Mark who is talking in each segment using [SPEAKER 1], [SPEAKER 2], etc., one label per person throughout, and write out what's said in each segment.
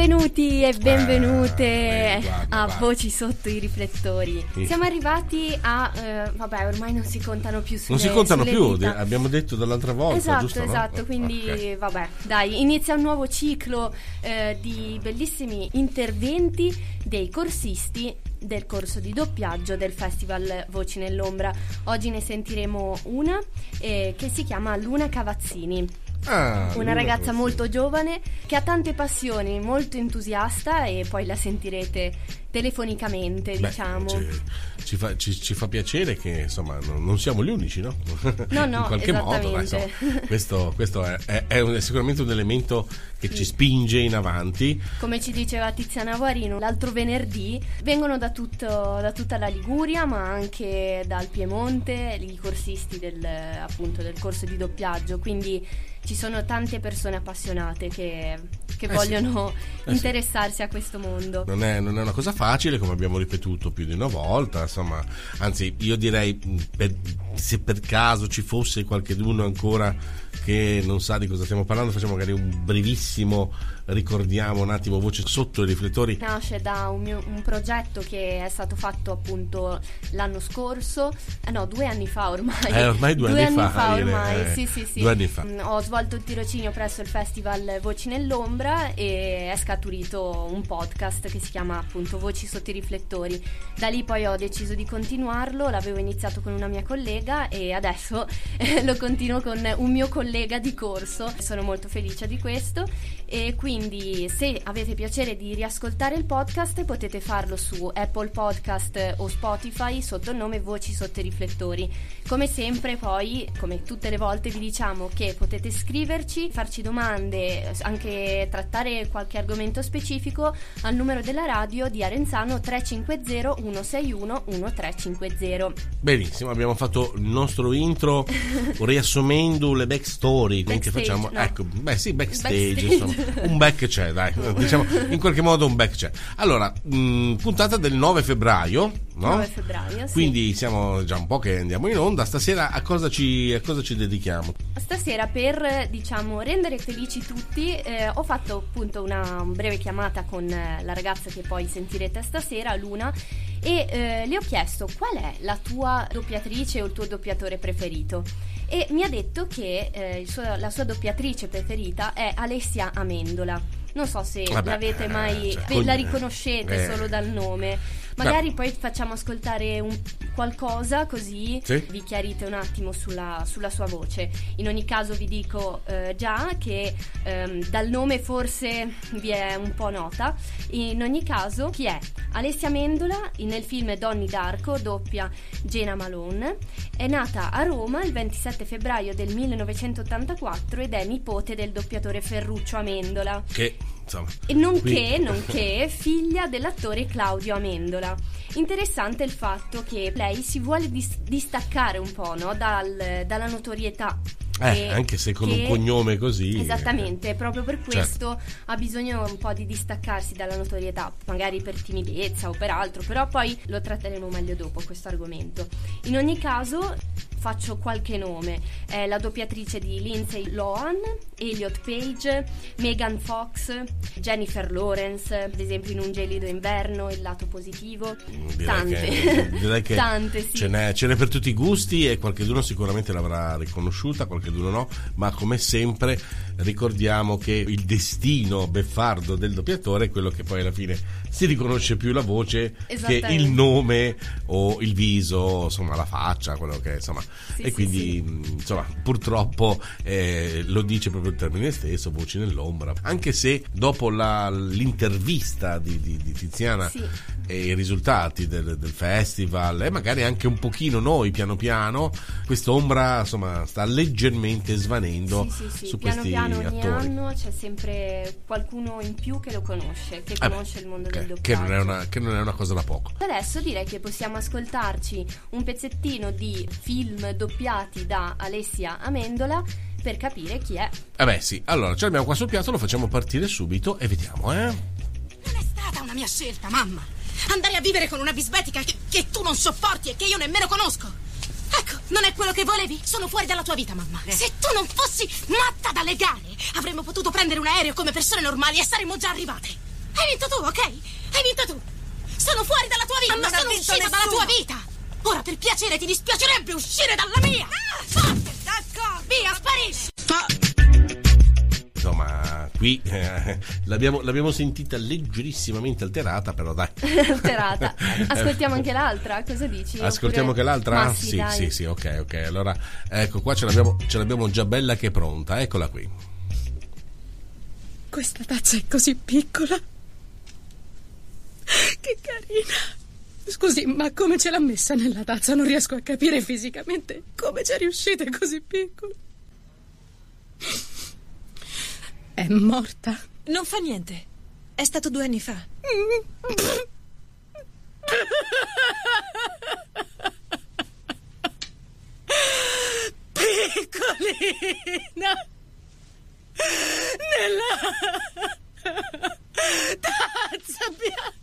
[SPEAKER 1] Benvenuti e benvenute
[SPEAKER 2] Eh, guarda,
[SPEAKER 1] a
[SPEAKER 2] guarda.
[SPEAKER 1] Voci sotto i riflettori.
[SPEAKER 2] Sì.
[SPEAKER 1] Siamo arrivati a... eh, vabbè, ormai non si contano più sulle
[SPEAKER 2] Non si contano più,
[SPEAKER 1] dita.
[SPEAKER 2] de- abbiamo detto dall'altra volta,
[SPEAKER 1] Esatto,
[SPEAKER 2] giusto? no?
[SPEAKER 1] esatto, quindi
[SPEAKER 2] Ok.
[SPEAKER 1] vabbè, dai, inizia un nuovo ciclo eh, di bellissimi interventi dei corsisti del corso di doppiaggio del Festival Voci nell'Ombra. Oggi ne sentiremo una eh, che si chiama Luna Cavazzini.
[SPEAKER 2] Ah,
[SPEAKER 1] Una ragazza molto giovane che ha tante passioni, molto entusiasta e poi la sentirete telefonicamente,
[SPEAKER 2] Beh,
[SPEAKER 1] diciamo.
[SPEAKER 2] ci, ci fa, ci- ci fa piacere che insomma non, non siamo gli unici, no?
[SPEAKER 1] No, no,
[SPEAKER 2] In qualche modo,
[SPEAKER 1] esattamente.
[SPEAKER 2] insomma, questo, questo è, è- è un- è sicuramente un elemento che ci spinge in avanti.
[SPEAKER 1] Come ci diceva Tiziana Guarino, l'altro venerdì vengono da, tutto- da tutta la Liguria, ma anche dal Piemonte, i corsisti del, appunto, del corso di doppiaggio. Quindi ci sono tante persone appassionate che, che
[SPEAKER 2] Eh sì.
[SPEAKER 1] vogliono
[SPEAKER 2] Eh sì.
[SPEAKER 1] interessarsi a questo mondo.
[SPEAKER 2] Non è, non è una cosa facile, come abbiamo ripetuto più di una volta, insomma, anzi io direi mh, per- se per caso ci fosse qualcuno ancora che non sa di cosa stiamo parlando, facciamo magari un brevissimo, ricordiamo un attimo voce sotto i riflettori.
[SPEAKER 1] Nasce da un, mio- un progetto che è stato fatto appunto l'anno scorso, eh no, due anni fa ormai.
[SPEAKER 2] Eh, ormai due anni fa, direi,
[SPEAKER 1] ormai,
[SPEAKER 2] eh,
[SPEAKER 1] sì, sì, sì.
[SPEAKER 2] due anni fa.
[SPEAKER 1] Mm, Ho svolto il tirocinio presso il festival Voci nell'ombra e è scaturito un podcast che si chiama appunto Voci sotto i riflettori. Da lì poi ho deciso di continuarlo, l'avevo iniziato con una mia collega e adesso eh, lo continuo con un mio collega di corso. Sono molto felice di questo e quindi se avete piacere di riascoltare il podcast potete farlo su Apple Podcast o Spotify sotto il nome Voci sotto i riflettori. Come sempre poi, come tutte le volte vi diciamo che potete scriverci, farci domande, anche trattare qualche argomento specifico al numero della radio di Arenzano 350 161 1350.
[SPEAKER 2] Benissimo, abbiamo fatto il nostro intro riassumendo le backstory, che
[SPEAKER 1] Backstage,
[SPEAKER 2] facciamo,
[SPEAKER 1] no.
[SPEAKER 2] ecco, beh sì, backstage,
[SPEAKER 1] Backstage.
[SPEAKER 2] insomma, un back c'è, dai, diciamo, in qualche modo un back c'è. Allora, mh, puntata del 9 febbraio, no?
[SPEAKER 1] 9 febbraio, sì.
[SPEAKER 2] Quindi siamo già un po' che andiamo in onda, stasera a cosa ci, a cosa ci dedichiamo?
[SPEAKER 1] Stasera per diciamo rendere felici tutti eh, ho fatto appunto una breve chiamata con eh, la ragazza che poi sentirete stasera, Luna, e eh, le ho chiesto qual è la tua doppiatrice o il tuo doppiatore preferito. E mi ha detto che eh, suo- la sua doppiatrice preferita è Alessia Amendola. Non so se
[SPEAKER 2] Vabbè,
[SPEAKER 1] l'avete mai,
[SPEAKER 2] cioè,
[SPEAKER 1] ve-
[SPEAKER 2] con-
[SPEAKER 1] la riconoscete
[SPEAKER 2] eh.
[SPEAKER 1] solo dal nome. Magari poi facciamo ascoltare un- qualcosa così
[SPEAKER 2] Sì.
[SPEAKER 1] vi chiarite un attimo sulla, sulla sua voce. In ogni caso vi dico eh, già che ehm, dal nome forse vi è un po' nota. In ogni caso, chi è? Alessia Mendola nel film Donny Darko doppia Gena Malone. È nata a Roma il 27 febbraio del 1984 ed è nipote del doppiatore Ferruccio Amendola.
[SPEAKER 2] Che, insomma...
[SPEAKER 1] E nonché, nonché figlia dell'attore Claudio Amendola. Interessante il fatto che lei si vuole dis- distaccare un po' no, dal- dalla notorietà.
[SPEAKER 2] Eh,
[SPEAKER 1] che-
[SPEAKER 2] anche se con
[SPEAKER 1] che-
[SPEAKER 2] un cognome così... eh.
[SPEAKER 1] Esattamente, proprio per
[SPEAKER 2] Certo.
[SPEAKER 1] questo ha bisogno un po' di distaccarsi dalla notorietà, magari per timidezza o per altro, però poi lo tratteremo meglio dopo questo argomento. In ogni caso faccio qualche nome, è la doppiatrice di Lindsay Lohan, Elliot Page, Megan Fox, Jennifer Lawrence, ad esempio in Un gelido inverno, Il lato positivo,
[SPEAKER 2] Direi
[SPEAKER 1] tante,
[SPEAKER 2] che, direi che
[SPEAKER 1] tante sì.
[SPEAKER 2] ce, n'è, ce n'è per tutti i gusti e qualcheduno sicuramente l'avrà riconosciuta, qualcheduno no, ma come sempre ricordiamo che il destino beffardo del doppiatore è quello che poi alla fine si riconosce più la voce che il nome o il viso, insomma la faccia, quello che insomma.
[SPEAKER 1] Sì,
[SPEAKER 2] e
[SPEAKER 1] sì,
[SPEAKER 2] quindi mh, insomma purtroppo eh, lo dice proprio il termine stesso, voci nell'ombra. Anche se dopo la- l'intervista di, di- di Tiziana
[SPEAKER 1] Sì.
[SPEAKER 2] e i risultati del, del festival e magari anche un pochino noi piano piano quest'ombra insomma sta leggermente svanendo
[SPEAKER 1] Sì, sì, sì.
[SPEAKER 2] su
[SPEAKER 1] piano
[SPEAKER 2] questi
[SPEAKER 1] piano ogni
[SPEAKER 2] attori
[SPEAKER 1] anno c'è sempre qualcuno in più che lo conosce, che
[SPEAKER 2] beh,
[SPEAKER 1] conosce il mondo del
[SPEAKER 2] che
[SPEAKER 1] doppiaggio.
[SPEAKER 2] non è una, che non è una cosa da poco
[SPEAKER 1] Adesso direi che possiamo ascoltarci un pezzettino di film doppiati da Alessia Amendola per capire chi è.
[SPEAKER 2] eh beh sì allora ce l'abbiamo qua sul piatto lo facciamo partire subito e vediamo eh
[SPEAKER 3] Non è stata una mia scelta, mamma. Andare a vivere con una bisbetica che, che tu non sopporti e che io nemmeno conosco. Ecco, non è quello che volevi? Sono fuori dalla tua vita, mamma. Se tu non fossi matta da legale, avremmo potuto prendere un aereo come persone normali e saremmo già arrivate. Hai vinto tu, ok? Hai vinto tu. Sono fuori dalla tua vita,
[SPEAKER 4] Ma non ha
[SPEAKER 3] sono uscita dalla
[SPEAKER 4] nessuno.
[SPEAKER 3] tua vita. Ora per piacere ti dispiacerebbe uscire dalla mia.
[SPEAKER 4] Ah,
[SPEAKER 3] Forte,
[SPEAKER 4] D'accordo.
[SPEAKER 3] via, sparisci.
[SPEAKER 2] Insomma, qui eh, l'abbiamo, l'abbiamo sentita leggerissimamente alterata, però dai.
[SPEAKER 1] Alterata. Ascoltiamo anche l'altra, cosa dici?
[SPEAKER 2] Ascoltiamo
[SPEAKER 1] Oppure-
[SPEAKER 2] anche l'altra?
[SPEAKER 1] Ma sì,
[SPEAKER 2] sì,
[SPEAKER 1] dai.
[SPEAKER 2] sì, sì, ok, ok. Allora, ecco, qua ce l'abbiamo, ce l'abbiamo già bella che è pronta, eccola qui.
[SPEAKER 4] Questa tazza è così piccola. Che carina. Scusi, ma come ce l'ha messa nella tazza? Non riesco a capire fisicamente come ci riuscite così piccola. È morta?
[SPEAKER 5] Non fa niente. È stato due anni fa.
[SPEAKER 4] Piccolina. Nella tazza bianca.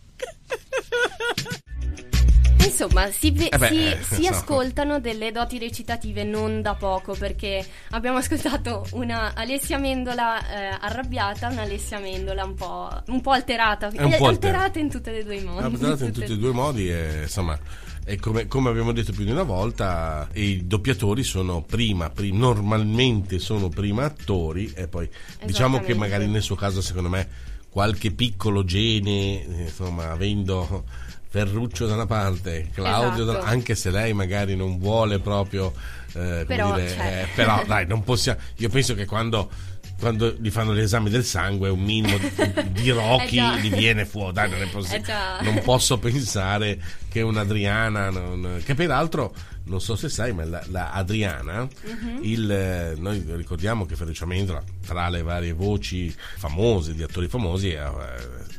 [SPEAKER 1] Insomma, si, ve-
[SPEAKER 2] Eh beh,
[SPEAKER 1] si-
[SPEAKER 2] eh,
[SPEAKER 1] si
[SPEAKER 2] so.
[SPEAKER 1] ascoltano delle doti recitative non da poco perché abbiamo ascoltato una Alessia Mendola eh, arrabbiata, una Alessia Mendola un po', un po' alterata,
[SPEAKER 2] un po'
[SPEAKER 1] alterata in tutti e due i modi.
[SPEAKER 2] Alterata in tutti e due i modi e insomma è come, come abbiamo detto più di una volta i doppiatori sono prima, pri- normalmente sono prima attori e poi diciamo che magari nel suo caso secondo me qualche piccolo gene insomma avendo Ferruccio da una parte Claudio da-
[SPEAKER 1] Esatto.
[SPEAKER 2] anche se lei magari non vuole proprio eh,
[SPEAKER 1] Però
[SPEAKER 2] dire,
[SPEAKER 1] c'è.
[SPEAKER 2] eh, però dai non possiamo io penso che quando quando gli fanno l'esame del sangue un minimo di, Rocky
[SPEAKER 1] Eh già.
[SPEAKER 2] gli viene fuori dai non è
[SPEAKER 1] Eh
[SPEAKER 2] non posso pensare che un'Adriana non- che peraltro non so se sai ma la, la Adriana
[SPEAKER 1] Mhm.
[SPEAKER 2] il, eh, noi ricordiamo che Ferruccio Amendola tra le varie voci famose di attori famosi ha,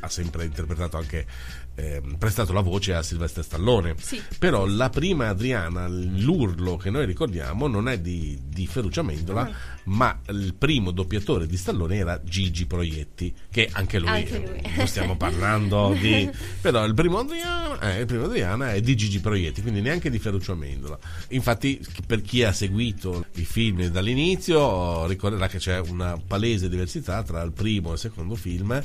[SPEAKER 2] ha sempre interpretato anche ehm, prestato la voce a Silvestre Stallone
[SPEAKER 1] Sì.
[SPEAKER 2] però la prima Adriana l'urlo che noi ricordiamo non è di, di Ferruccio Amendola
[SPEAKER 1] Ah.
[SPEAKER 2] ma il primo doppiatore di Stallone era Gigi Proietti che anche lui,
[SPEAKER 1] Anche lui.
[SPEAKER 2] non stiamo parlando di però il primo Adriana eh, il primo Adriana è di Gigi Proietti quindi neanche di Ferruccio Amendola infatti per chi ha seguito i film dall'inizio ricorderà che c'è una palese diversità tra il primo e il secondo film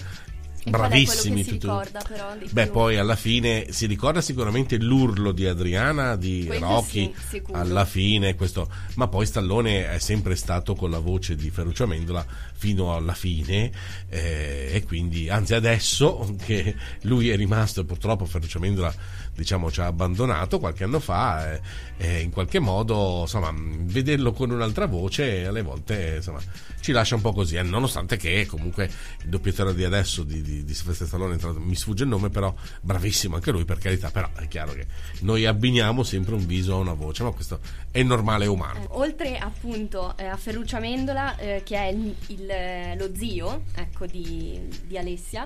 [SPEAKER 1] E qual
[SPEAKER 2] bravissimi tutti-
[SPEAKER 1] ricorda, però,
[SPEAKER 2] beh poi alla fine si ricorda sicuramente l'urlo di Adriana di
[SPEAKER 1] Quello
[SPEAKER 2] Rocky
[SPEAKER 1] sì,
[SPEAKER 2] alla fine questo ma poi Stallone è sempre stato con la voce di Ferruccio Amendola fino alla fine eh, e quindi anzi adesso che lui è rimasto purtroppo Ferruccio Amendola diciamo ci ha abbandonato qualche anno fa eh, eh, in qualche modo insomma vederlo con un'altra voce alle volte insomma ci lascia un po' così eh, nonostante che comunque il doppiatore di adesso di, di, di Silvestre Stallone tra l'altro, mi sfugge il nome però bravissimo anche lui per carità però è chiaro che noi abbiniamo sempre un viso a una voce ma questo è normale e umano.
[SPEAKER 1] Eh, Oltre appunto eh, a Ferruccio Amendola, eh, che è il- il, eh, lo zio ecco, di, di Alessia,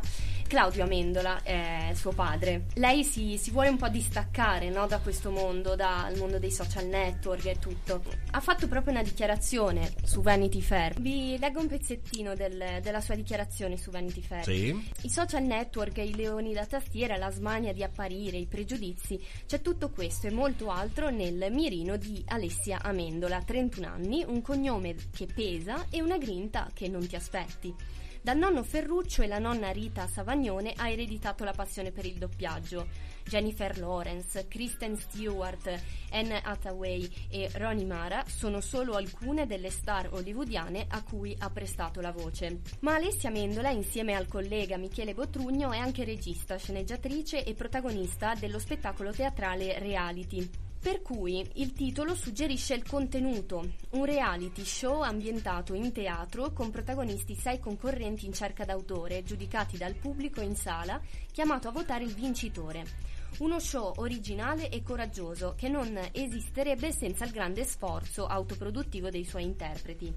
[SPEAKER 1] Claudio Amendola è suo padre. Lei si, si vuole un po' distaccare no, da questo mondo, dal mondo dei social network e tutto. Ha fatto proprio una dichiarazione su Vanity Fair. Vi leggo un pezzettino del- della sua dichiarazione su Vanity Fair.
[SPEAKER 2] sì
[SPEAKER 1] I social network, i leoni da tastiera, la smania di apparire, i pregiudizi, c'è tutto questo e molto altro nel mirino di Alessia Amendola, 31 anni, un cognome che pesa e una grinta che non ti aspetti. Dal nonno Ferruccio e la nonna Rita Savagnone ha ereditato la passione per il doppiaggio. Jennifer Lawrence, Kristen Stewart, Anne Hathaway e Ronnie Mara sono solo alcune delle star hollywoodiane a cui ha prestato la voce. Ma Alessia Mendola, insieme al collega Michele Botrugno, è anche regista, sceneggiatrice e protagonista dello spettacolo teatrale Reality. Per cui il titolo suggerisce il contenuto, un reality show ambientato in teatro con protagonisti sei concorrenti in cerca d'autore, giudicati dal pubblico in sala, chiamato a votare il vincitore. Uno show originale e coraggioso che non esisterebbe senza il grande sforzo autoproduttivo dei suoi interpreti.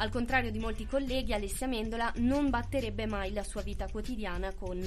[SPEAKER 1] Al contrario di molti colleghi, Alessia Mendola non batterebbe mai la sua vita quotidiana con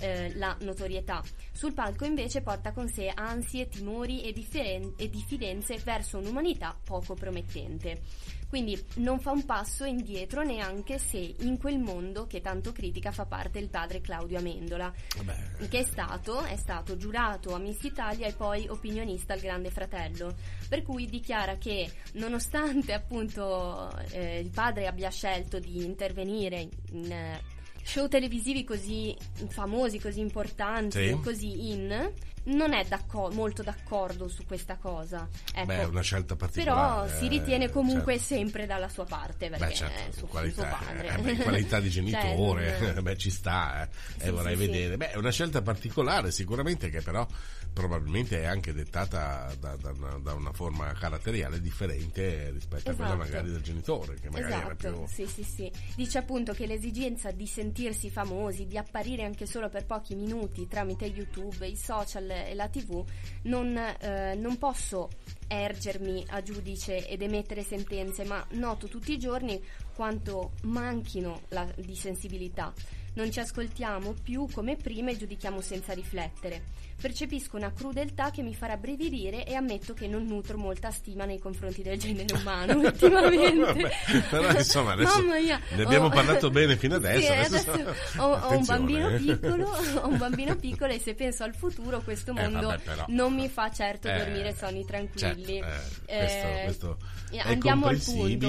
[SPEAKER 1] eh, la notorietà. Sul palco invece porta con sé ansie, timori e, differen- e diffidenze verso un'umanità poco promettente. Quindi non fa un passo indietro neanche se in quel mondo che tanto critica fa parte il padre Claudio Amendola,
[SPEAKER 2] Vabbè.
[SPEAKER 1] che è stato, è stato giurato a Miss Italia e poi opinionista al Grande Fratello. Per cui dichiara che nonostante appunto eh, il padre abbia scelto di intervenire in, eh, show televisivi così famosi, così importanti,
[SPEAKER 2] Sì.
[SPEAKER 1] così in, non è d'acco- molto d'accordo su questa cosa. Ecco.
[SPEAKER 2] Beh, è una scelta
[SPEAKER 1] Però
[SPEAKER 2] particolare.
[SPEAKER 1] si
[SPEAKER 2] eh,
[SPEAKER 1] ritiene comunque
[SPEAKER 2] certo.
[SPEAKER 1] sempre dalla sua parte perché
[SPEAKER 2] Beh, certo,
[SPEAKER 1] suo,
[SPEAKER 2] qualità,
[SPEAKER 1] suo padre.
[SPEAKER 2] eh, beh, qualità di
[SPEAKER 1] Cioè,
[SPEAKER 2] genitore,
[SPEAKER 1] non-
[SPEAKER 2] beh, ci sta, eh.
[SPEAKER 1] Sì,
[SPEAKER 2] e vorrei
[SPEAKER 1] sì,
[SPEAKER 2] vedere. Beh, è una scelta particolare, sicuramente, che però probabilmente è anche dettata da, da una, da una forma caratteriale differente rispetto a quella
[SPEAKER 1] Esatto.
[SPEAKER 2] magari del genitore, che magari era
[SPEAKER 1] Esatto,
[SPEAKER 2] più.
[SPEAKER 1] sì, sì, sì. Dice appunto che l'esigenza di sentirsi famosi, di apparire anche solo per pochi minuti tramite YouTube, i social e la TV, non, eh, non posso ergermi a giudice ed emettere sentenze, ma noto tutti i giorni quanto manchino la- di sensibilità. Non ci ascoltiamo più come prima e giudichiamo senza riflettere. Percepisco una crudeltà che mi farà brividire e ammetto che non nutro molta stima nei confronti del genere umano ultimamente.
[SPEAKER 2] Vabbè, però insomma adesso
[SPEAKER 1] Mamma mia,
[SPEAKER 2] ne abbiamo
[SPEAKER 1] ho-
[SPEAKER 2] parlato bene fino adesso.
[SPEAKER 1] Sì,
[SPEAKER 2] adesso-
[SPEAKER 1] adesso ho, ho un bambino
[SPEAKER 2] eh.
[SPEAKER 1] piccolo, ho un bambino piccolo e se penso al futuro questo
[SPEAKER 2] Eh,
[SPEAKER 1] mondo
[SPEAKER 2] vabbè, però.
[SPEAKER 1] non mi fa certo
[SPEAKER 2] Eh,
[SPEAKER 1] dormire sonni tranquilli.
[SPEAKER 2] certo, eh,
[SPEAKER 1] Eh,
[SPEAKER 2] questo, questo è
[SPEAKER 1] andiamo al punto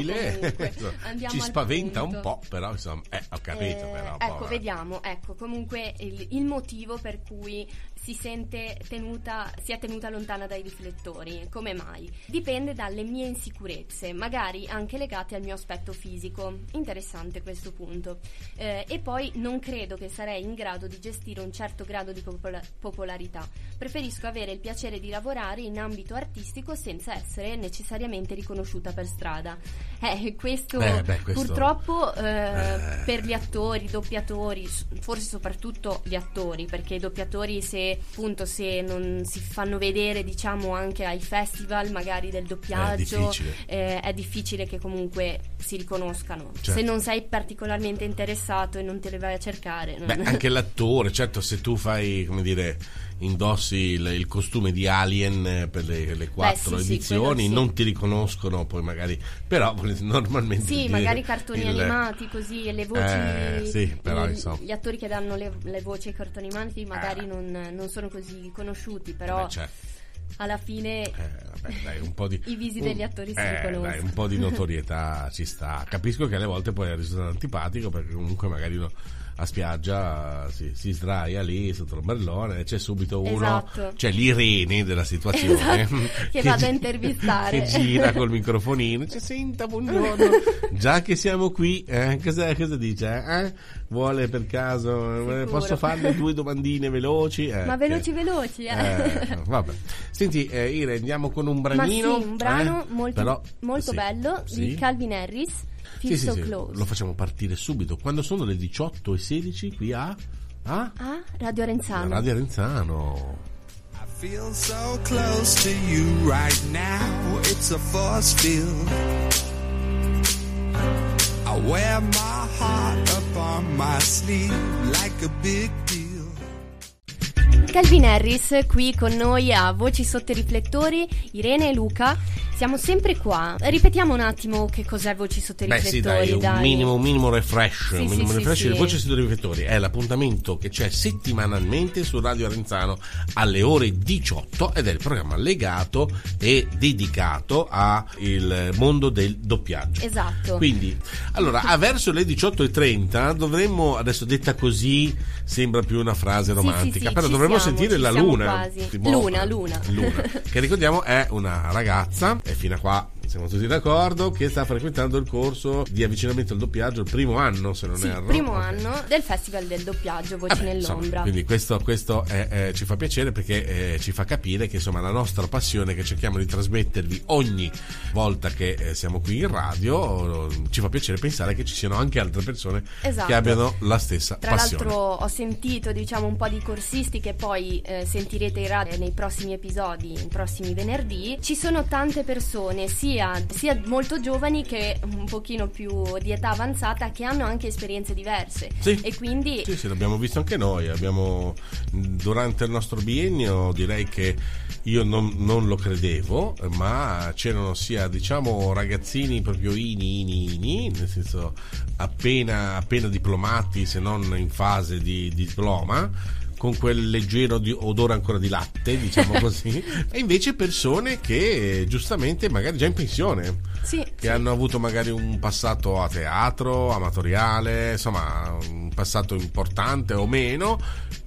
[SPEAKER 1] andiamo
[SPEAKER 2] ci spaventa
[SPEAKER 1] punto.
[SPEAKER 2] un po', però insomma, eh, ho capito.
[SPEAKER 1] Eh,
[SPEAKER 2] però,
[SPEAKER 1] ecco,
[SPEAKER 2] povera.
[SPEAKER 1] vediamo, ecco, comunque il, il motivo per cui si sente tenuta, si è tenuta lontana dai riflettori, come mai? Dipende dalle mie insicurezze, magari anche legate al mio aspetto fisico. Interessante questo punto. Eh, e poi non credo che sarei in grado di gestire un certo grado di popola- popolarità. Preferisco avere il piacere di lavorare in ambito artistico senza essere necessariamente riconosciuta per strada. Eh, questo,
[SPEAKER 2] Eh, beh, questo-
[SPEAKER 1] purtroppo eh,
[SPEAKER 2] Eh.
[SPEAKER 1] per gli attori, i doppiatori, forse soprattutto gli attori, perché i doppiatori se appunto se non si fanno vedere diciamo anche ai festival magari del doppiaggio
[SPEAKER 2] difficile.
[SPEAKER 1] eh, è difficile che comunque si riconoscano.
[SPEAKER 2] Certo.
[SPEAKER 1] Se non sei particolarmente interessato e non te le vai a cercare.
[SPEAKER 2] Beh, anche l'attore, certo, se tu fai, come dire, indossi il, il costume di Alien eh, per le, le quattro
[SPEAKER 1] sì, sì,
[SPEAKER 2] edizioni,
[SPEAKER 1] sì.
[SPEAKER 2] non ti riconoscono, poi magari, però normalmente.
[SPEAKER 1] Sì,
[SPEAKER 2] il-
[SPEAKER 1] magari cartoni
[SPEAKER 2] il-
[SPEAKER 1] animati così, e le voci.
[SPEAKER 2] Eh, sì, però,
[SPEAKER 1] gli,
[SPEAKER 2] insomma.
[SPEAKER 1] gli attori che danno le, le voci ai cartoni animati magari
[SPEAKER 2] Eh.
[SPEAKER 1] non, non sono così conosciuti, però
[SPEAKER 2] Beh, cioè,
[SPEAKER 1] alla fine
[SPEAKER 2] eh, vabbè, dai, di,
[SPEAKER 1] I visi
[SPEAKER 2] un-
[SPEAKER 1] degli attori si
[SPEAKER 2] eh,
[SPEAKER 1] riconoscono.
[SPEAKER 2] dai, un po' di notorietà ci sta. Capisco che alle volte poi è risultato antipatico perché comunque magari uno a spiaggia eh, si, si sdraia lì sotto l'ombrellone e c'è subito uno,
[SPEAKER 1] Esatto.
[SPEAKER 2] c'è l'Irene della situazione
[SPEAKER 1] Esatto, che vado a intervistare.
[SPEAKER 2] che gira col microfonino, dice senta buongiorno, già che siamo qui, eh, cosa, cosa dice? eh? Vuole per caso, eh,
[SPEAKER 1] Sicuro.
[SPEAKER 2] posso farle due domandine veloci? Eh,
[SPEAKER 1] Ma
[SPEAKER 2] che-
[SPEAKER 1] veloci veloci, eh.
[SPEAKER 2] eh, vabbè. Senti, eh, Ire, andiamo con un
[SPEAKER 1] Ma
[SPEAKER 2] branino.
[SPEAKER 1] sì, un brano
[SPEAKER 2] eh?
[SPEAKER 1] molto,
[SPEAKER 2] Però-
[SPEAKER 1] molto
[SPEAKER 2] sì,
[SPEAKER 1] bello
[SPEAKER 2] sì.
[SPEAKER 1] di Calvin Harris, Feel
[SPEAKER 2] sì,
[SPEAKER 1] So
[SPEAKER 2] sì,
[SPEAKER 1] Close.
[SPEAKER 2] lo facciamo partire subito. Quando sono le 18 e 16 qui a, a
[SPEAKER 1] Ah, Radio Arenzano.
[SPEAKER 2] Radio Arenzano.
[SPEAKER 6] I feel so close to you right now. It's a force field. I wear my heart up on my sleeve like a big deal.
[SPEAKER 1] Calvin Harris qui con noi a Voci sotto i riflettori, Irene e Luca. Siamo sempre qua. Ripetiamo un attimo che cos'è Voci sotto i
[SPEAKER 2] Beh sì
[SPEAKER 1] riflettori.
[SPEAKER 2] dai, un minimo, un minimo refresh,
[SPEAKER 1] Sì,
[SPEAKER 2] un minimo
[SPEAKER 1] sì,
[SPEAKER 2] refresh
[SPEAKER 1] sì.
[SPEAKER 2] di Voce sui riflettori è l'appuntamento che c'è settimanalmente su Radio Arenzano alle ore 18 ed è il programma legato e dedicato al mondo del doppiaggio.
[SPEAKER 1] Esatto.
[SPEAKER 2] Quindi, allora, a verso le 18.30 dovremmo, adesso detta così, sembra più una frase romantica,
[SPEAKER 1] sì, sì,
[SPEAKER 2] però dovremmo
[SPEAKER 1] siamo,
[SPEAKER 2] sentire la luna.
[SPEAKER 1] Luna, Luna.
[SPEAKER 2] Luna, che ricordiamo è una ragazza, e fino a qua siamo tutti d'accordo, che sta frequentando il corso di avvicinamento al doppiaggio il primo anno, se non
[SPEAKER 1] Sì,
[SPEAKER 2] erro.
[SPEAKER 1] primo
[SPEAKER 2] Ok.
[SPEAKER 1] anno del Festival del doppiaggio Voci
[SPEAKER 2] Vabbè, insomma,
[SPEAKER 1] nell'ombra.
[SPEAKER 2] quindi questo, questo, eh, eh, ci fa piacere perché eh, ci fa capire che insomma la nostra passione che cerchiamo di trasmettervi ogni volta che eh, siamo qui in radio eh, ci fa piacere pensare che ci siano anche altre persone
[SPEAKER 1] Esatto.
[SPEAKER 2] che abbiano la stessa
[SPEAKER 1] Tra
[SPEAKER 2] passione.
[SPEAKER 1] l'altro ho sentito diciamo un po' di corsisti che poi eh, sentirete in radio nei prossimi episodi, i prossimi venerdì. Ci sono tante persone, sia, sia molto giovani che un pochino più di età avanzata, che hanno anche esperienze diverse.
[SPEAKER 2] Sì.
[SPEAKER 1] E quindi
[SPEAKER 2] Sì, sì, l'abbiamo visto anche noi. Abbiamo, durante il nostro biennio, direi che io non, non lo credevo, ma c'erano sia, diciamo, ragazzini proprio ini, ini, ini, nel senso appena, appena diplomati, se non in fase di, di diploma, con quel leggero odore ancora di latte, diciamo così, e invece persone che giustamente magari già in pensione,
[SPEAKER 1] Sì,
[SPEAKER 2] che hanno avuto magari un passato a teatro, amatoriale, insomma un passato importante o meno,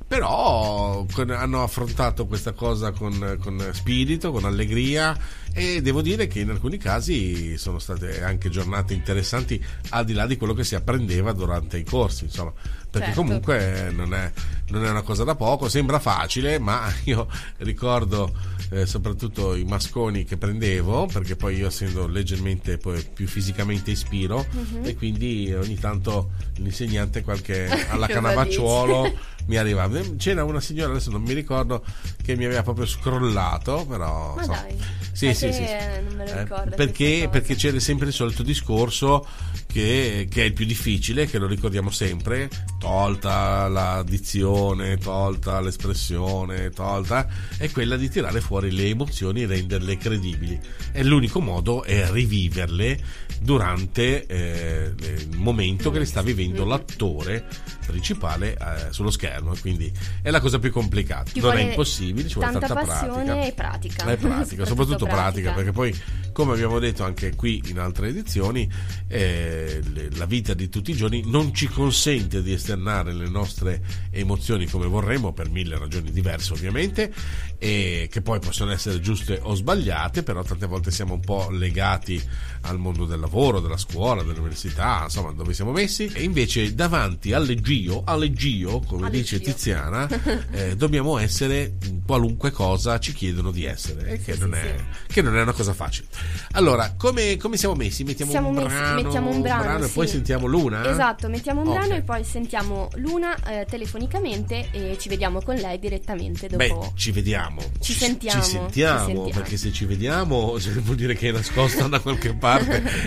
[SPEAKER 2] però hanno affrontato questa cosa con, con spirito, con allegria e devo dire che in alcuni casi sono state anche giornate interessanti al di là di quello che si apprendeva durante i corsi, insomma, perché
[SPEAKER 1] Certo.
[SPEAKER 2] comunque non è, non è una cosa da poco, sembra facile, ma io ricordo eh, soprattutto i masconi che prendevo, perché poi io essendo leggermente poi più fisicamente ispiro
[SPEAKER 1] Mhm.
[SPEAKER 2] e quindi ogni tanto l'insegnante qualche alla canavacciuolo mi arrivava. C'era una signora, adesso non mi ricordo, che mi aveva proprio scrollato, però...
[SPEAKER 1] Ma
[SPEAKER 2] insomma,
[SPEAKER 1] dai,
[SPEAKER 2] sì, sì, sì.
[SPEAKER 1] non me lo
[SPEAKER 2] Eh, perché, perché c'era sempre il solito discorso che, che è il più difficile, che lo ricordiamo sempre, tolta la dizione, tolta l'espressione, tolta, è quella di tirare fuori le emozioni e renderle credibili. E l'unico modo è riviverle durante eh, il momento che le sta vivendo l'attore principale eh, sullo schermo. Quindi è la cosa più complicata.
[SPEAKER 1] Ci
[SPEAKER 2] non è impossibile, ci vuole
[SPEAKER 1] tanta
[SPEAKER 2] tanta pratica.
[SPEAKER 1] e pratica.
[SPEAKER 2] È pratica, soprattutto pratica, perché poi, come abbiamo detto anche qui in altre edizioni, eh, la vita di tutti i giorni non ci consente di esternare le nostre emozioni come vorremmo, per mille ragioni diverse ovviamente, e che poi possono essere giuste o sbagliate, però tante volte siamo un po' legati al mondo del lavoro, della scuola, dell'università, insomma, dove siamo messi, e invece davanti all'eggio, all'eggio, come dice
[SPEAKER 1] All'eggio.
[SPEAKER 2] Tiziana, eh, dobbiamo essere qualunque cosa ci chiedono di essere, e che,
[SPEAKER 1] Sì,
[SPEAKER 2] non
[SPEAKER 1] sì,
[SPEAKER 2] è, che non è una cosa facile. Allora, come, come siamo messi? Mettiamo
[SPEAKER 1] Siamo
[SPEAKER 2] un
[SPEAKER 1] messi-
[SPEAKER 2] brano,
[SPEAKER 1] mettiamo un brano,
[SPEAKER 2] e
[SPEAKER 1] sì.
[SPEAKER 2] poi sentiamo l'una?
[SPEAKER 1] Esatto, mettiamo un
[SPEAKER 2] Ok.
[SPEAKER 1] brano e poi sentiamo Luna eh, telefonicamente e ci vediamo con lei direttamente dopo.
[SPEAKER 2] Beh, ci vediamo.
[SPEAKER 1] Ci sentiamo,
[SPEAKER 2] Ci sentiamo,
[SPEAKER 1] ci sentiamo.
[SPEAKER 2] perché se ci vediamo vuol dire che è nascosta da qualche parte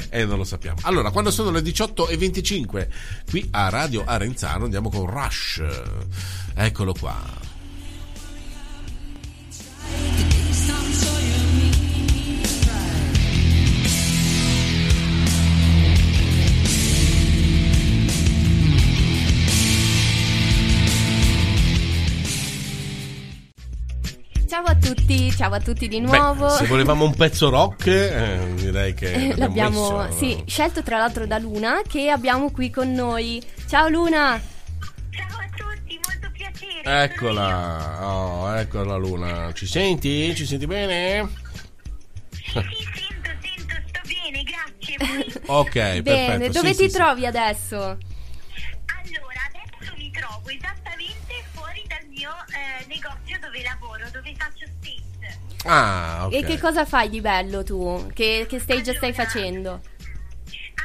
[SPEAKER 2] e non lo sappiamo. Allora, quando sono le 18.25 qui a Radio Arenzano andiamo con Rush. Eccolo qua.
[SPEAKER 1] Ciao a tutti, ciao a tutti di nuovo.
[SPEAKER 2] Beh, se volevamo un pezzo rock, eh, direi che l'abbiamo,
[SPEAKER 1] L'abbiamo
[SPEAKER 2] messo.
[SPEAKER 1] sì, scelto tra l'altro da Luna che abbiamo qui con noi. Ciao Luna!
[SPEAKER 7] Ciao a tutti, molto piacere.
[SPEAKER 2] Eccola, oh, eccola Luna. Ci senti? Ci senti bene?
[SPEAKER 7] Sì, sì, sento, sento, sto bene, grazie.
[SPEAKER 2] Ok,
[SPEAKER 1] Bene,
[SPEAKER 2] perfetto.
[SPEAKER 1] dove
[SPEAKER 2] Sì,
[SPEAKER 1] ti
[SPEAKER 2] sì, sì.
[SPEAKER 1] trovi adesso?
[SPEAKER 7] Dove lavoro, dove faccio stage.
[SPEAKER 2] Ah, ok.
[SPEAKER 1] E che cosa fai di bello tu? Che, che stage stai
[SPEAKER 7] Allora,
[SPEAKER 1] facendo?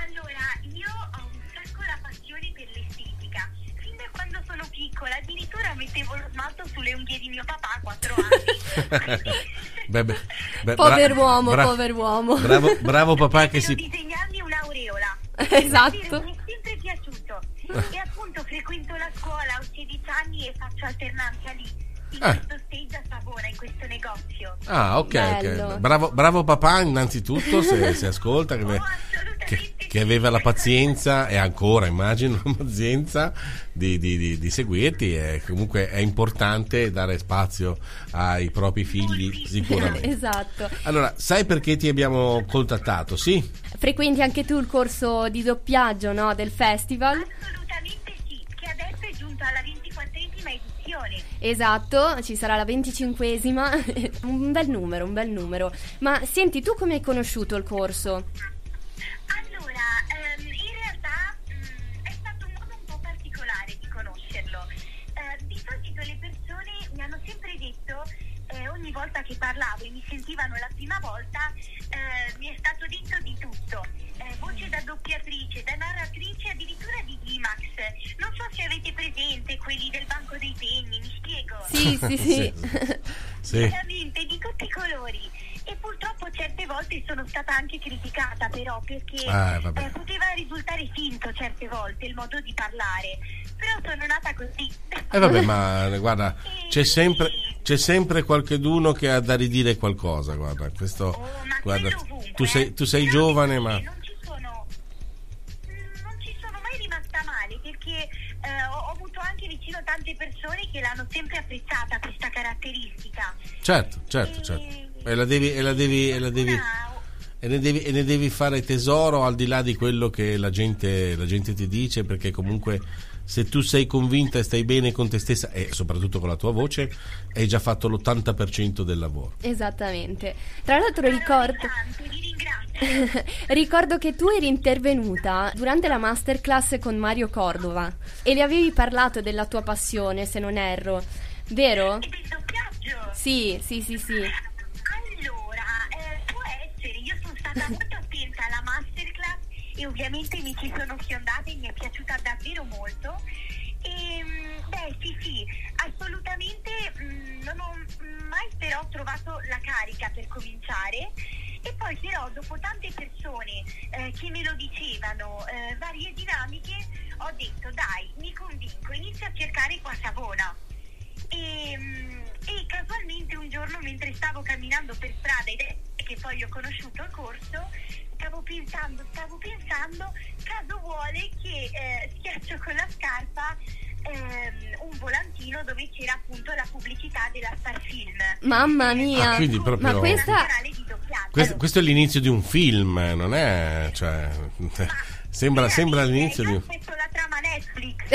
[SPEAKER 7] Allora, io ho un sacco la passione per l'estetica. Fin da quando sono piccola, addirittura mettevo lo smalto sulle unghie di mio papà a 4 anni.
[SPEAKER 2] Beh, beh, beh, bra-
[SPEAKER 1] Pover'uomo,
[SPEAKER 2] bra-
[SPEAKER 1] pover'uomo.
[SPEAKER 2] Bravo, bravo papà che
[SPEAKER 7] Devo
[SPEAKER 2] si...
[SPEAKER 7] disegnarmi un'aureola.
[SPEAKER 1] Esatto.
[SPEAKER 7] Mi è sempre piaciuto. E appunto frequento la scuola, ho 16 anni e faccio alternanza lì.
[SPEAKER 2] Eh.
[SPEAKER 7] stage a Savona, in questo negozio.
[SPEAKER 2] Ah, ok,
[SPEAKER 1] Bello.
[SPEAKER 2] ok. Bravo, bravo papà innanzitutto se, se ascolta, che,
[SPEAKER 7] Oh,
[SPEAKER 2] che- che aveva la pazienza e ancora immagino la pazienza di, di- di- di seguirti e comunque è importante dare spazio ai propri figli sicuramente.
[SPEAKER 1] esatto.
[SPEAKER 2] Allora, sai perché ti abbiamo contattato? Sì?
[SPEAKER 1] Frequenti anche tu il corso di doppiaggio no, del festival?
[SPEAKER 7] Assolutamente sì, che adesso è giunto alla 24esima edizione.
[SPEAKER 1] Esatto, ci sarà la 25esima, un bel numero, un bel numero. Ma senti, tu come hai conosciuto il corso?
[SPEAKER 7] Ogni volta che parlavo e mi sentivano la prima volta, eh, mi è stato detto di tutto. Eh, voce da doppiatrice, da narratrice, addirittura di Dimax. Non so se avete presente quelli del banco dei segni, mi spiego.
[SPEAKER 1] Sì, sì, sì.
[SPEAKER 2] Sì.
[SPEAKER 7] Veramente di tutti i colori. E purtroppo certe volte sono stata anche criticata però perché
[SPEAKER 2] Ah,
[SPEAKER 7] eh, poteva risultare finto certe volte il modo di parlare. Però sono nata così.
[SPEAKER 2] E vabbè, ma guarda, c'è sempre, c'è sempre qualcheduno che ha da ridire qualcosa, guarda, questo,
[SPEAKER 7] Oh, ma
[SPEAKER 2] guarda, tu sei,
[SPEAKER 7] eh.
[SPEAKER 2] tu sei giovane, ma...
[SPEAKER 7] Non ci sono... mm, Non ci sono mai rimasta male perché eh, ho, ho avuto anche vicino tante persone che l'hanno sempre apprezzata questa caratteristica.
[SPEAKER 2] Certo, certo, certo. E la devi, e la devi, e la devi, e ne devi, e ne devi fare tesoro al di là di quello che la gente, la gente ti dice, perché comunque se tu sei convinta e stai bene con te stessa e soprattutto con la tua voce, hai già fatto l'80% del lavoro.
[SPEAKER 1] Esattamente. Tra l'altro ricordo... Ricordo che tu eri intervenuta durante la masterclass con Mario Cordova e le avevi parlato della tua passione, se non erro, vero? Sì, sì, sì, sì.
[SPEAKER 7] Allora, eh, può essere, io sono stata molto attenta alla masterclass e ovviamente mi ci sono fiondata e mi è piaciuta davvero molto. E, mm, beh, sì, sì, assolutamente mm, non ho mai però trovato la carica per cominciare. E poi però dopo tante persone eh, che me lo dicevano, eh, varie dinamiche, ho detto dai, mi convinco, inizio a cercare qua Savona. E, mm, e casualmente un giorno mentre stavo camminando per strada ed è che poi ho conosciuto il corso, stavo pensando, stavo pensando, caso vuole che eh, schiaccio con la scarpa ehm, un volantino dove c'era appunto la pubblicità della Star Film.
[SPEAKER 1] Mamma mia.
[SPEAKER 2] Ah, quindi proprio-
[SPEAKER 1] Ma questa...
[SPEAKER 2] Questo, questo è l'inizio di un film, non è? Cioè, sembra, sembra l'inizio di un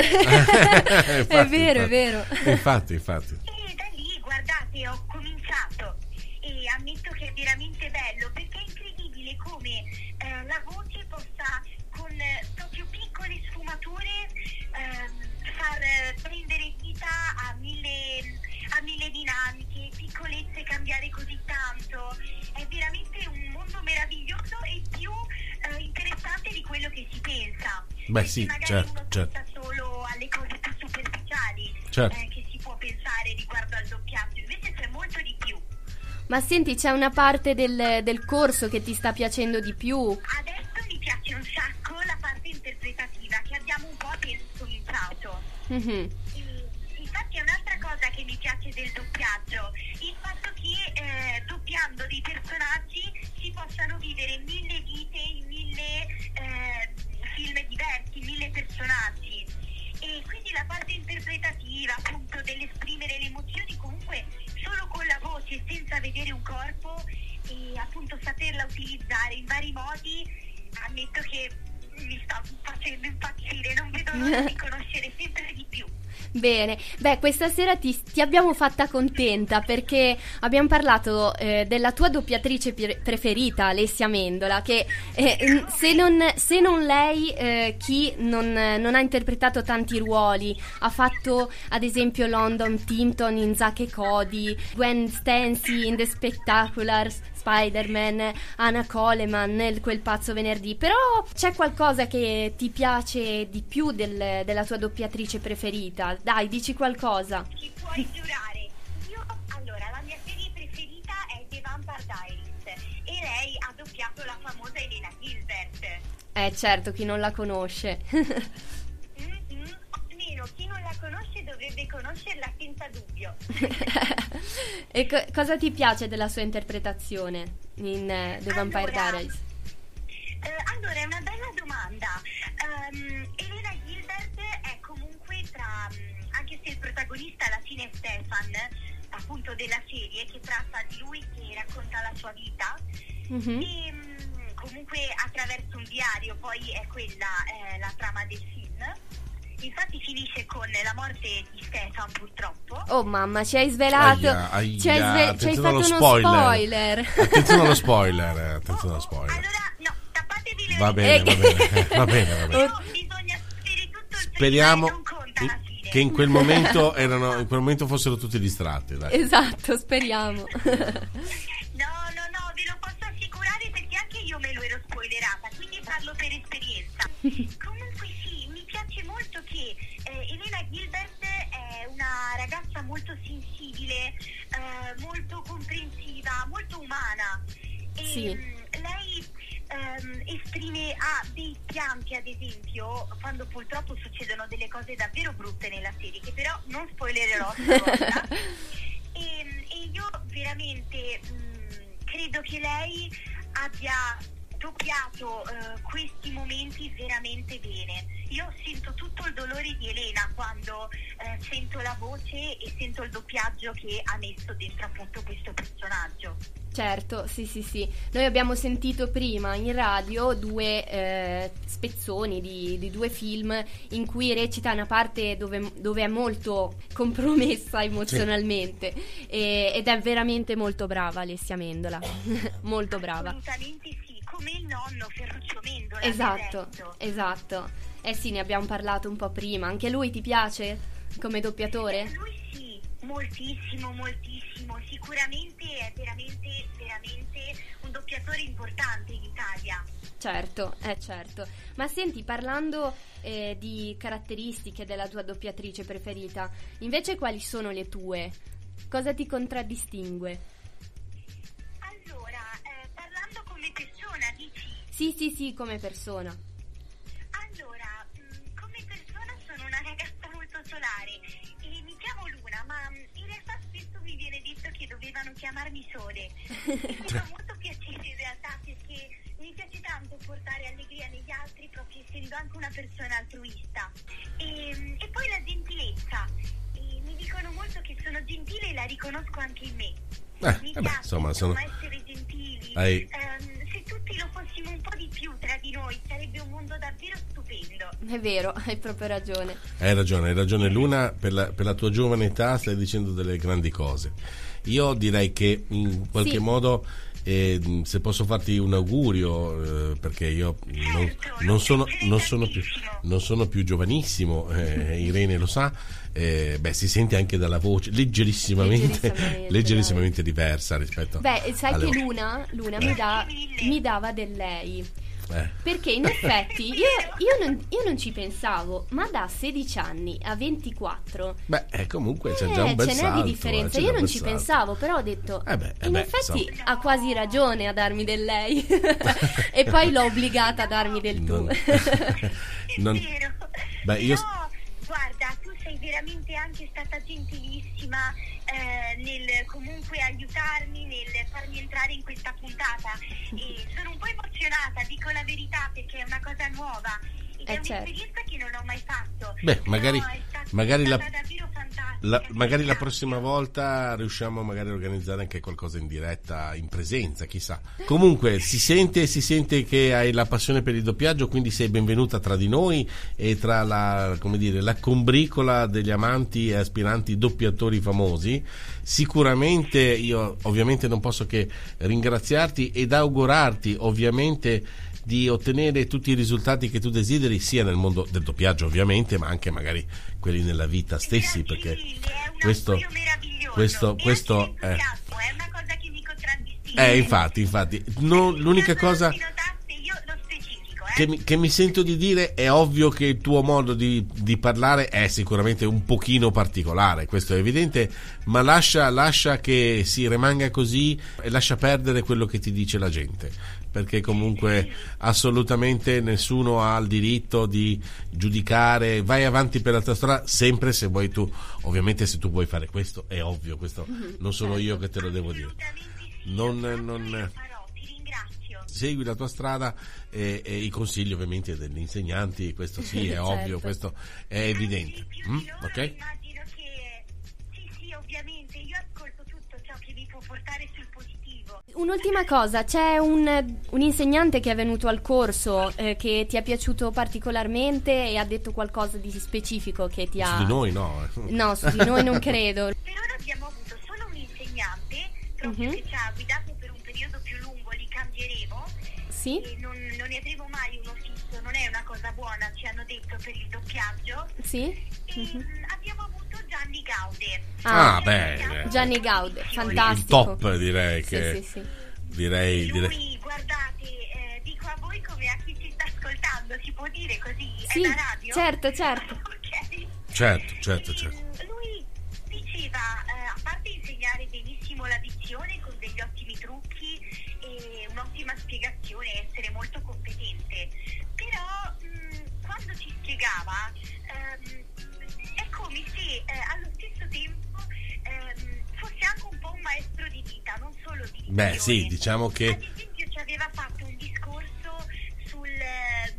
[SPEAKER 7] trama Netflix.
[SPEAKER 1] È vero, è vero.
[SPEAKER 2] Infatti, infatti.
[SPEAKER 7] E da lì, guardate, ho cominciato e ammetto che è veramente bello perché è incredibile come eh, la voce possa con eh, proprio piccole sfumature ehm, far eh, prendere vita a mille, a mille dinamiche, piccolezze cambiare così tanto. È veramente un mondo meraviglioso e più eh, interessante di quello che si pensa.
[SPEAKER 2] Beh,
[SPEAKER 7] Perché
[SPEAKER 2] sì, certo, certo. Certo.
[SPEAKER 7] eh, che si può pensare riguardo al doppiaggio, invece c'è molto di più.
[SPEAKER 1] Ma senti, c'è una parte del, del corso che ti sta piacendo di più?
[SPEAKER 7] Adesso mi piace un sacco la parte interpretativa che abbiamo un po' appena cominciato.
[SPEAKER 1] Mhm.
[SPEAKER 7] E- Infatti è un'altra cosa che mi piace del doppiaggio, il fatto che eh, doppiando dei personaggi si possano vivere mille vite in mille eh, film diversi, mille personaggi. E quindi la parte interpretativa, appunto, dell'esprimere le emozioni comunque solo con la voce, senza vedere un corpo e appunto saperla utilizzare in vari modi, ammetto che mi sta facendo impazzire, non vedo l'ora di conoscere più.
[SPEAKER 1] Bene, beh, questa sera ti, ti abbiamo fatta contenta perché abbiamo parlato eh, della tua doppiatrice pre- preferita, Alessia Mendola, che eh, se, non, se non lei, eh, chi non, non ha interpretato tanti ruoli, ha fatto ad esempio London Timpton in Zack e Cody, Gwen Stacy in The Spectaculars, Spider-Man, Anna Coleman nel Quel pazzo venerdì, però c'è qualcosa che ti piace di più del- della tua doppiatrice preferita? Dai, dici qualcosa.
[SPEAKER 7] Ci puoi giurare. Io, allora, la mia serie preferita è The Vampire Diaries e lei ha doppiato la famosa Elena Gilbert.
[SPEAKER 1] Eh certo, chi non la conosce.
[SPEAKER 7] dovrebbe conoscerla senza dubbio.
[SPEAKER 1] e co- cosa ti piace della sua interpretazione in eh, The Vampire
[SPEAKER 7] Allora,
[SPEAKER 1] Diaries?
[SPEAKER 7] Eh, allora, è una bella domanda. Ehm, Elena Gilbert è comunque tra, mm, anche se il protagonista alla fine è Stefan, appunto della serie, che tratta di lui che racconta la sua vita,
[SPEAKER 1] Mhm.
[SPEAKER 7] e mm, comunque attraverso un diario, poi è quella eh, la trama del film. Infatti finisce con la morte di Stefan purtroppo.
[SPEAKER 1] Oh mamma, ci hai svelato.
[SPEAKER 2] Aia, aia,
[SPEAKER 1] ci hai, sve- ci hai
[SPEAKER 2] attenzione
[SPEAKER 1] fatto uno
[SPEAKER 2] spoiler.
[SPEAKER 1] spoiler.
[SPEAKER 2] Attenzione allo spoiler, eh, attenzione allo spoiler.
[SPEAKER 7] Allora, no, tappatevi le
[SPEAKER 2] Va bene, va bene, va bene, va bene.
[SPEAKER 7] Però bisogna sapere tutto il
[SPEAKER 2] Speriamo
[SPEAKER 7] prima non conta alla fine.
[SPEAKER 2] che in quel momento erano, in quel momento fossero tutti distratti, dai.
[SPEAKER 1] esatto, speriamo.
[SPEAKER 7] No, no, no, ve lo posso assicurare perché anche io me lo ero spoilerata, quindi parlo per esperienza. che eh, Elena Gilbert è una ragazza molto sensibile, eh, molto comprensiva, molto umana. E,
[SPEAKER 1] Sì.
[SPEAKER 7] mm, lei ehm, esprime ha dei pianti, ad esempio, quando purtroppo succedono delle cose davvero brutte nella serie, che però non spoilererò stavolta. E, e io veramente mh, credo che lei abbia doppiato eh, questi momenti veramente bene. io sento tutto il dolore di Elena quando eh, sento la voce e sento il doppiaggio che ha messo dentro appunto questo personaggio.
[SPEAKER 1] Certo, sì, sì, sì. Noi abbiamo sentito prima in radio due eh, spezzoni di, di due film in cui recita una parte dove, dove è molto compromessa emozionalmente e- ed è veramente molto brava Alessia Mendola, molto brava.
[SPEAKER 7] Assolutamente sì, come il nonno Ferruccio Mendola.
[SPEAKER 1] Esatto, esatto. Eh sì, ne abbiamo parlato un po' prima. Anche lui ti piace come doppiatore?
[SPEAKER 7] Lui sì, moltissimo, moltissimo. Sicuramente è veramente, veramente un doppiatore importante in Italia.
[SPEAKER 1] Certo, eh certo. Ma senti, parlando eh, di caratteristiche della tua doppiatrice preferita, invece quali sono le tue? Cosa ti contraddistingue? Sì, sì, sì, come persona.
[SPEAKER 7] Allora, mh, come persona sono una ragazza molto solare e mi chiamo Luna, ma mh, in realtà spesso mi viene detto che dovevano chiamarmi Sole. Mi fa molto piacere in realtà perché mi piace tanto portare allegria negli altri proprio essendo anche una persona altruista. E, mh, e poi la gentilezza. E mi dicono molto che sono gentile e la riconosco anche in me.
[SPEAKER 2] Eh,
[SPEAKER 7] mi
[SPEAKER 2] vabbè,
[SPEAKER 7] piace
[SPEAKER 2] insomma, sono-
[SPEAKER 7] essere gentili.
[SPEAKER 2] Hai-
[SPEAKER 7] se tutti lo fossimo un po' di più tra di noi sarebbe un mondo davvero stupendo.
[SPEAKER 1] È vero, hai proprio ragione.
[SPEAKER 2] Hai ragione, hai ragione Luna, per la, per la tua giovane età stai dicendo delle grandi cose. Io direi che in qualche
[SPEAKER 1] Sì.
[SPEAKER 2] modo, eh, se posso farti un augurio, eh, perché io non, non sono, non sono più, non sono più giovanissimo, eh, Irene lo sa, eh, beh, si sente anche dalla voce leggerissimamente,
[SPEAKER 1] Leggerissimamente,
[SPEAKER 2] leggerissimamente diversa rispetto
[SPEAKER 1] Beh, sai che Luna, Luna mi, dà- mi dava del lei.
[SPEAKER 2] Eh.
[SPEAKER 1] Perché in effetti io, io non, io non ci pensavo, ma da 16 anni a 24
[SPEAKER 2] Beh, eh, comunque c'è già
[SPEAKER 1] Eh,
[SPEAKER 2] un bel
[SPEAKER 1] ce n'è
[SPEAKER 2] salto.
[SPEAKER 1] di
[SPEAKER 2] eh,
[SPEAKER 1] differenza. Io non ci
[SPEAKER 2] salto.
[SPEAKER 1] pensavo, però ho detto:
[SPEAKER 2] Eh beh, eh
[SPEAKER 1] in
[SPEAKER 2] beh,
[SPEAKER 1] effetti
[SPEAKER 2] insomma.
[SPEAKER 1] ha quasi ragione a darmi del lei. e poi l'ho obbligata a darmi del tu.
[SPEAKER 2] Non-
[SPEAKER 7] È
[SPEAKER 2] Non-
[SPEAKER 7] vero.
[SPEAKER 2] Beh, io-
[SPEAKER 7] Però, guarda, tu sei veramente anche stata gentilissima eh, nel comunque aiutarmi, nel farmi entrare in questa puntata. E sono un po' emozionata, dico la verità, perché è una cosa nuova. Ed
[SPEAKER 1] Eh,
[SPEAKER 7] è
[SPEAKER 1] certo.
[SPEAKER 7] un'esperienza che non ho mai fatto.
[SPEAKER 2] Beh, magari-
[SPEAKER 7] è
[SPEAKER 2] magari
[SPEAKER 7] è
[SPEAKER 2] la-
[SPEAKER 7] stata davvero fantastica.
[SPEAKER 2] La- magari la prossima volta riusciamo magari a organizzare anche qualcosa in diretta, in presenza, chissà. Comunque si sente, si sente che hai la passione per il doppiaggio, quindi sei benvenuta tra di noi e tra la, come dire, la combricola degli amanti e aspiranti doppiatori famosi. Sicuramente io ovviamente non posso che ringraziarti ed augurarti ovviamente di ottenere tutti i risultati che tu desideri sia nel mondo del doppiaggio ovviamente ma anche magari quelli nella vita stessi perché questo questo questo è
[SPEAKER 7] contraddistingue.
[SPEAKER 2] eh infatti infatti no, l'unica cosa
[SPEAKER 7] eh.
[SPEAKER 2] che mi, che mi sento di dire è ovvio che il tuo modo di, di parlare è sicuramente un pochino particolare, questo è evidente, ma lascia, lascia che si rimanga così e lascia perdere quello che ti dice la gente, perché comunque assolutamente nessuno ha il diritto di giudicare, vai avanti per la tua strada, sempre se vuoi tu, ovviamente se tu vuoi fare questo, è ovvio, questo non sono io che te lo devo dire. Non- non- segui la tua strada e, e i consigli ovviamente degli insegnanti, questo sì è
[SPEAKER 1] Certo.
[SPEAKER 2] ovvio, questo è evidente. Mm? Ok?
[SPEAKER 7] Immagino che sì, sì, ovviamente, io ascolto tutto ciò che vi può portare sul.
[SPEAKER 1] Un'ultima cosa, c'è un, un insegnante che è venuto al corso eh, che ti è piaciuto particolarmente e ha detto qualcosa di specifico che ti ha...
[SPEAKER 2] Su di noi no. eh.
[SPEAKER 1] No, su di noi non credo.
[SPEAKER 7] Per ora abbiamo avuto solo un insegnante, proprio
[SPEAKER 1] Mhm.
[SPEAKER 7] che ci ha guidato per un periodo più lungo, li cambieremo.
[SPEAKER 1] Sì?
[SPEAKER 7] E non, non ne avremo mai uno fisso, non è una cosa buona, ci hanno detto per il doppiaggio.
[SPEAKER 1] Sì?
[SPEAKER 7] E mm, abbiamo avuto Gianni Gaude.
[SPEAKER 2] Ah,
[SPEAKER 7] Che
[SPEAKER 2] bene.
[SPEAKER 1] Gianni Gaude,
[SPEAKER 2] Il
[SPEAKER 1] fantastico.
[SPEAKER 2] top direi
[SPEAKER 1] Sì,
[SPEAKER 2] che
[SPEAKER 1] sì, sì.
[SPEAKER 2] direi,
[SPEAKER 7] Lui,
[SPEAKER 2] direi-
[SPEAKER 7] guardate, eh, dico a voi come a chi ci sta ascoltando, si può dire così?
[SPEAKER 1] Sì,
[SPEAKER 7] è la radio?
[SPEAKER 1] certo, certo.
[SPEAKER 7] ok.
[SPEAKER 2] certo, certo, certo.
[SPEAKER 7] Lui diceva, eh, a parte insegnare benissimo la dizione con degli ottimi trucchi e un'ottima spiegazione, essere molto competente, però mm, quando ci spiegava ehm, come se eh, allo stesso tempo ehm, fosse anche un po' un maestro di vita, non solo di vita.
[SPEAKER 2] Beh, sì, diciamo che.
[SPEAKER 7] Ad esempio, ci aveva fatto un discorso sul, ehm,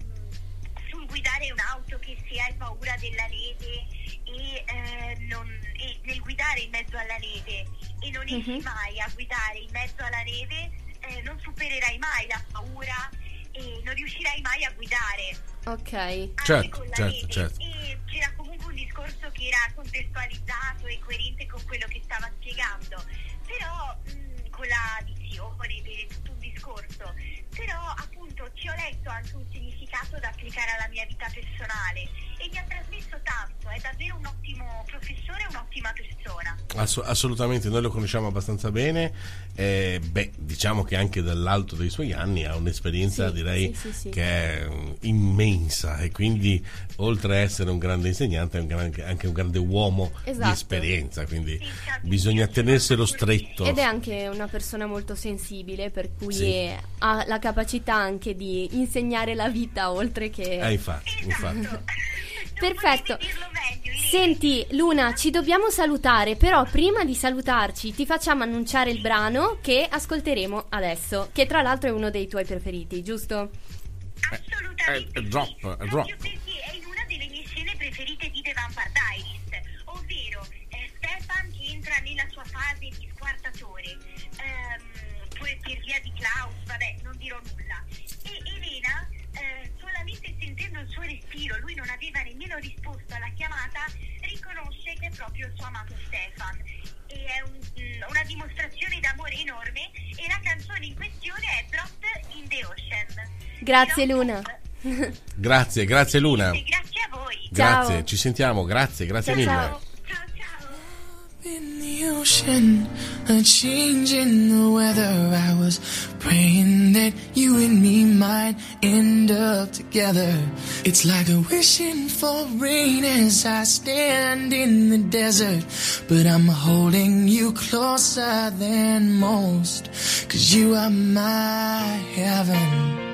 [SPEAKER 7] sul guidare un'auto che se hai paura della neve. E, eh, non, e, nel guidare in mezzo alla neve e non riesci uh-huh.
[SPEAKER 1] Mhm.
[SPEAKER 7] mai a guidare in mezzo alla neve eh, non supererai mai la paura e non riuscirai mai a guidare
[SPEAKER 1] Ok.
[SPEAKER 7] anche
[SPEAKER 2] Certo,
[SPEAKER 7] con la
[SPEAKER 2] certo, certo.
[SPEAKER 7] E c'era comunque un discorso che era contestualizzato e coerente con quello che stava spiegando, però mh, con la dizione, bene, tutto un discorso. Però appunto ci ho letto anche un significato da applicare alla mia vita personale e mi ha trasmesso tanto, è davvero un ottimo professore e un'ottima persona.
[SPEAKER 2] Ass- assolutamente, noi lo conosciamo abbastanza bene. eh, beh, diciamo che anche dall'alto dei suoi anni ha un'esperienza,
[SPEAKER 1] Sì,
[SPEAKER 2] direi,
[SPEAKER 1] sì, sì, sì.
[SPEAKER 2] che è mm, immensa. E quindi, oltre a essere un grande insegnante, è un gran- anche un grande uomo
[SPEAKER 1] Esatto.
[SPEAKER 2] di esperienza. Quindi, bisogna tenerselo stretto.
[SPEAKER 1] Ed è anche una persona molto sensibile, per cui
[SPEAKER 2] Sì.
[SPEAKER 1] ha la capacità anche di insegnare la vita oltre che...
[SPEAKER 2] Eh, infatti, infatti.
[SPEAKER 7] Esatto.
[SPEAKER 1] Perfetto.
[SPEAKER 7] Meglio.
[SPEAKER 1] Senti Luna, ci dobbiamo salutare, però prima di salutarci ti facciamo annunciare il brano che ascolteremo adesso, che tra l'altro è uno dei tuoi preferiti, giusto?
[SPEAKER 7] Assolutamente
[SPEAKER 2] Eh, eh,
[SPEAKER 7] sì.
[SPEAKER 2] drop, eh,
[SPEAKER 7] Proprio
[SPEAKER 2] drop.
[SPEAKER 7] perché è in una delle mie scene preferite di The Vampire Diaries, ovvero eh, Stefan che entra nella sua fase di squartatore, ehm, poi per via di Klaus, vabbè, non dirò nulla. E Elena, eh, solamente sentendo il suo respiro, lui non aveva nemmeno risposto alla chiamata, riconosce che è proprio il suo amato Stefan. E è un- mm, una dimostrazione d'amore enorme e la canzone in questione è Drop in the Ocean.
[SPEAKER 1] Grazie
[SPEAKER 7] Drop
[SPEAKER 1] Luna.
[SPEAKER 2] Grazie, grazie Luna.
[SPEAKER 7] e grazie a voi.
[SPEAKER 2] Grazie,
[SPEAKER 1] Ciao.
[SPEAKER 2] ci sentiamo, grazie, grazie
[SPEAKER 1] Ciao,
[SPEAKER 2] mille.
[SPEAKER 1] ciao.
[SPEAKER 7] Ciao ciao.
[SPEAKER 6] A change in the weather. I was praying that you and me might end up together. It's like a wishing for rain as I stand in the desert. But I'm holding you closer than most, cause you are my heaven.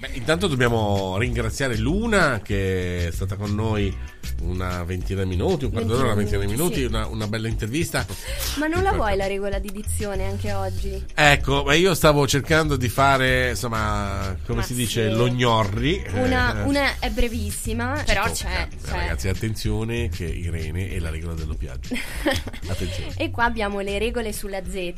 [SPEAKER 2] Beh, intanto dobbiamo ringraziare Luna che è stata con noi una ventina di minuti, un quarto d'ora, una ventina di minuti,
[SPEAKER 1] sì.
[SPEAKER 2] una, una bella intervista.
[SPEAKER 1] Ma non la vuoi la regola di dizione anche oggi?
[SPEAKER 2] Ecco, ma io stavo cercando di fare, insomma, come
[SPEAKER 1] Ma
[SPEAKER 2] si dice,
[SPEAKER 1] sì.
[SPEAKER 2] lo gnorri.
[SPEAKER 1] Una,
[SPEAKER 2] Eh,
[SPEAKER 1] una è brevissima, però
[SPEAKER 2] tocca.
[SPEAKER 1] c'è.
[SPEAKER 2] Eh,
[SPEAKER 1] c'è.
[SPEAKER 2] Ragazzi, attenzione che Irene è la regola del doppiaggio. attenzione.
[SPEAKER 1] E qua abbiamo le regole sulla Z.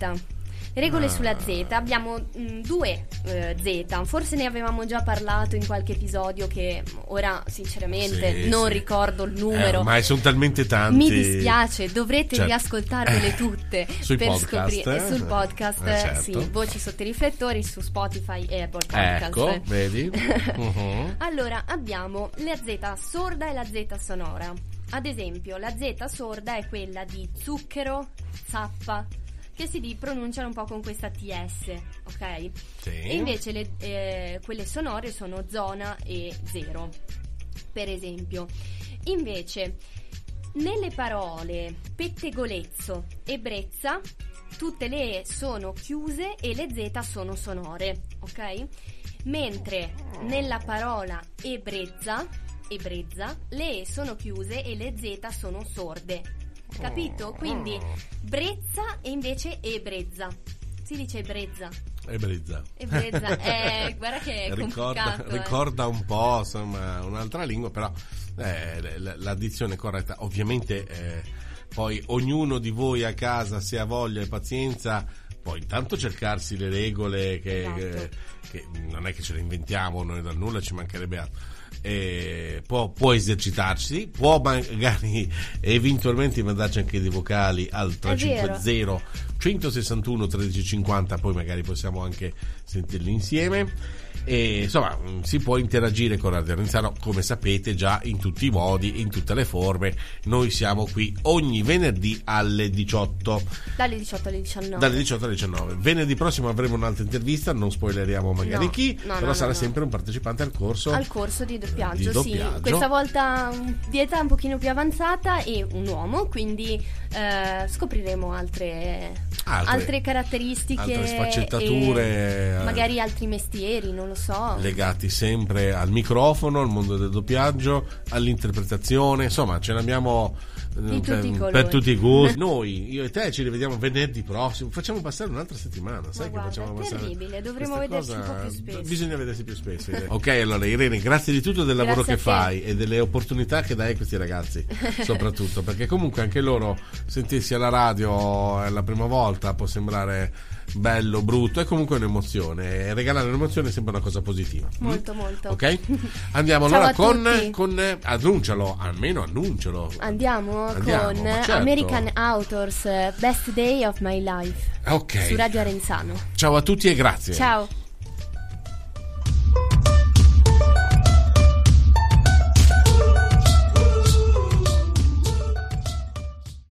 [SPEAKER 1] Regole
[SPEAKER 2] Ah.
[SPEAKER 1] sulla Z, abbiamo mm, due eh, Z, forse ne avevamo già parlato in qualche episodio che ora sinceramente
[SPEAKER 2] Sì,
[SPEAKER 1] non
[SPEAKER 2] sì.
[SPEAKER 1] ricordo il
[SPEAKER 2] Eh,
[SPEAKER 1] numero.
[SPEAKER 2] ormai sono talmente tanti.
[SPEAKER 1] Mi dispiace, dovrete
[SPEAKER 2] Certo.
[SPEAKER 1] riascoltarvele tutte
[SPEAKER 2] Sui
[SPEAKER 1] per
[SPEAKER 2] podcast,
[SPEAKER 1] scoprire
[SPEAKER 2] eh?
[SPEAKER 1] sul podcast,
[SPEAKER 2] Eh, certo.
[SPEAKER 1] sì, voci sotto i riflettori su Spotify e Apple Podcast.
[SPEAKER 2] Ecco, vedi? Mhm.
[SPEAKER 1] Allora, abbiamo la Z sorda e la Z sonora. Ad esempio, la Z sorda è quella di zucchero, zappa, che si pronunciano un po' con questa TS, ok?
[SPEAKER 2] Sì.
[SPEAKER 1] E invece le- eh, quelle sonore sono zona e zero, per esempio. Invece, nelle parole pettegolezzo e brezza, tutte le E sono chiuse e le Z sono sonore, ok? Mentre nella parola ebrezza, ebrezza, le E sono chiuse e le Z sono sorde. Capito? Quindi brezza e invece ebrezza. Si dice ebrezza.
[SPEAKER 2] E Brezza.
[SPEAKER 1] Ebrezza. Eh, guarda che
[SPEAKER 2] ricorda,
[SPEAKER 1] eh.
[SPEAKER 2] ricorda un po' insomma un'altra lingua, però eh, la, dizione corretta. Ovviamente eh, poi ognuno di voi a casa, se ha voglia e pazienza, può intanto cercarsi le regole che,
[SPEAKER 1] Esatto.
[SPEAKER 2] che- che non è che ce le inventiamo noi dal nulla, ci mancherebbe altro. Eh, può, può esercitarsi, può magari eventualmente mandarci anche dei vocali al 350 161 1350, poi magari possiamo anche sentirli insieme. E insomma, mh, si può interagire con Radio Renzano, come sapete, già in tutti i modi, in tutte le forme. Noi siamo qui ogni venerdì alle 18.
[SPEAKER 1] Dalle 18 alle 19.
[SPEAKER 2] Dalle 18 alle 19. Venerdì prossimo avremo un'altra intervista, non spoileriamo magari
[SPEAKER 1] No,
[SPEAKER 2] chi,
[SPEAKER 1] no,
[SPEAKER 2] però
[SPEAKER 1] no,
[SPEAKER 2] sarà sempre un partecipante al corso.
[SPEAKER 1] Al corso di doppiaggio,
[SPEAKER 2] Di
[SPEAKER 1] sì.
[SPEAKER 2] doppiaggio.
[SPEAKER 1] Questa volta di età un pochino più avanzata e un uomo, quindi eh, scopriremo altre
[SPEAKER 2] Altre-
[SPEAKER 1] altre, caratteristiche,
[SPEAKER 2] altre sfaccettature, eh.
[SPEAKER 1] magari altri mestieri, non lo so.
[SPEAKER 2] legati sempre al microfono, al mondo del doppiaggio, all'interpretazione, insomma ce ne abbiamo
[SPEAKER 1] Di tutti
[SPEAKER 2] per,
[SPEAKER 1] i colori.
[SPEAKER 2] per tutti i gusti. Noi, io e te, ci rivediamo venerdì prossimo. Facciamo passare un'altra settimana. Sai che
[SPEAKER 1] guarda,
[SPEAKER 2] facciamo
[SPEAKER 1] è
[SPEAKER 2] passare?
[SPEAKER 1] terribile, dovremmo
[SPEAKER 2] questa
[SPEAKER 1] vederci un po' più spesso.
[SPEAKER 2] Bisogna vedersi più spesso. Ok, allora Irene, grazie di tutto del lavoro
[SPEAKER 1] Grazie
[SPEAKER 2] che fai e delle opportunità che dai a questi ragazzi, soprattutto perché comunque anche loro sentirsi alla radio è la prima volta può sembrare bello, brutto, è comunque un'emozione e regalare un'emozione è sempre una cosa positiva.
[SPEAKER 1] Molto, molto.
[SPEAKER 2] Ok? Andiamo allora con, con annuncialo, almeno annuncialo.
[SPEAKER 1] Andiamo,
[SPEAKER 2] Andiamo,
[SPEAKER 1] con
[SPEAKER 2] certo.
[SPEAKER 1] American Authors Best Day of My Life
[SPEAKER 2] Ok.
[SPEAKER 1] su Radio Arenzano.
[SPEAKER 2] Ciao a tutti e grazie.
[SPEAKER 1] Ciao.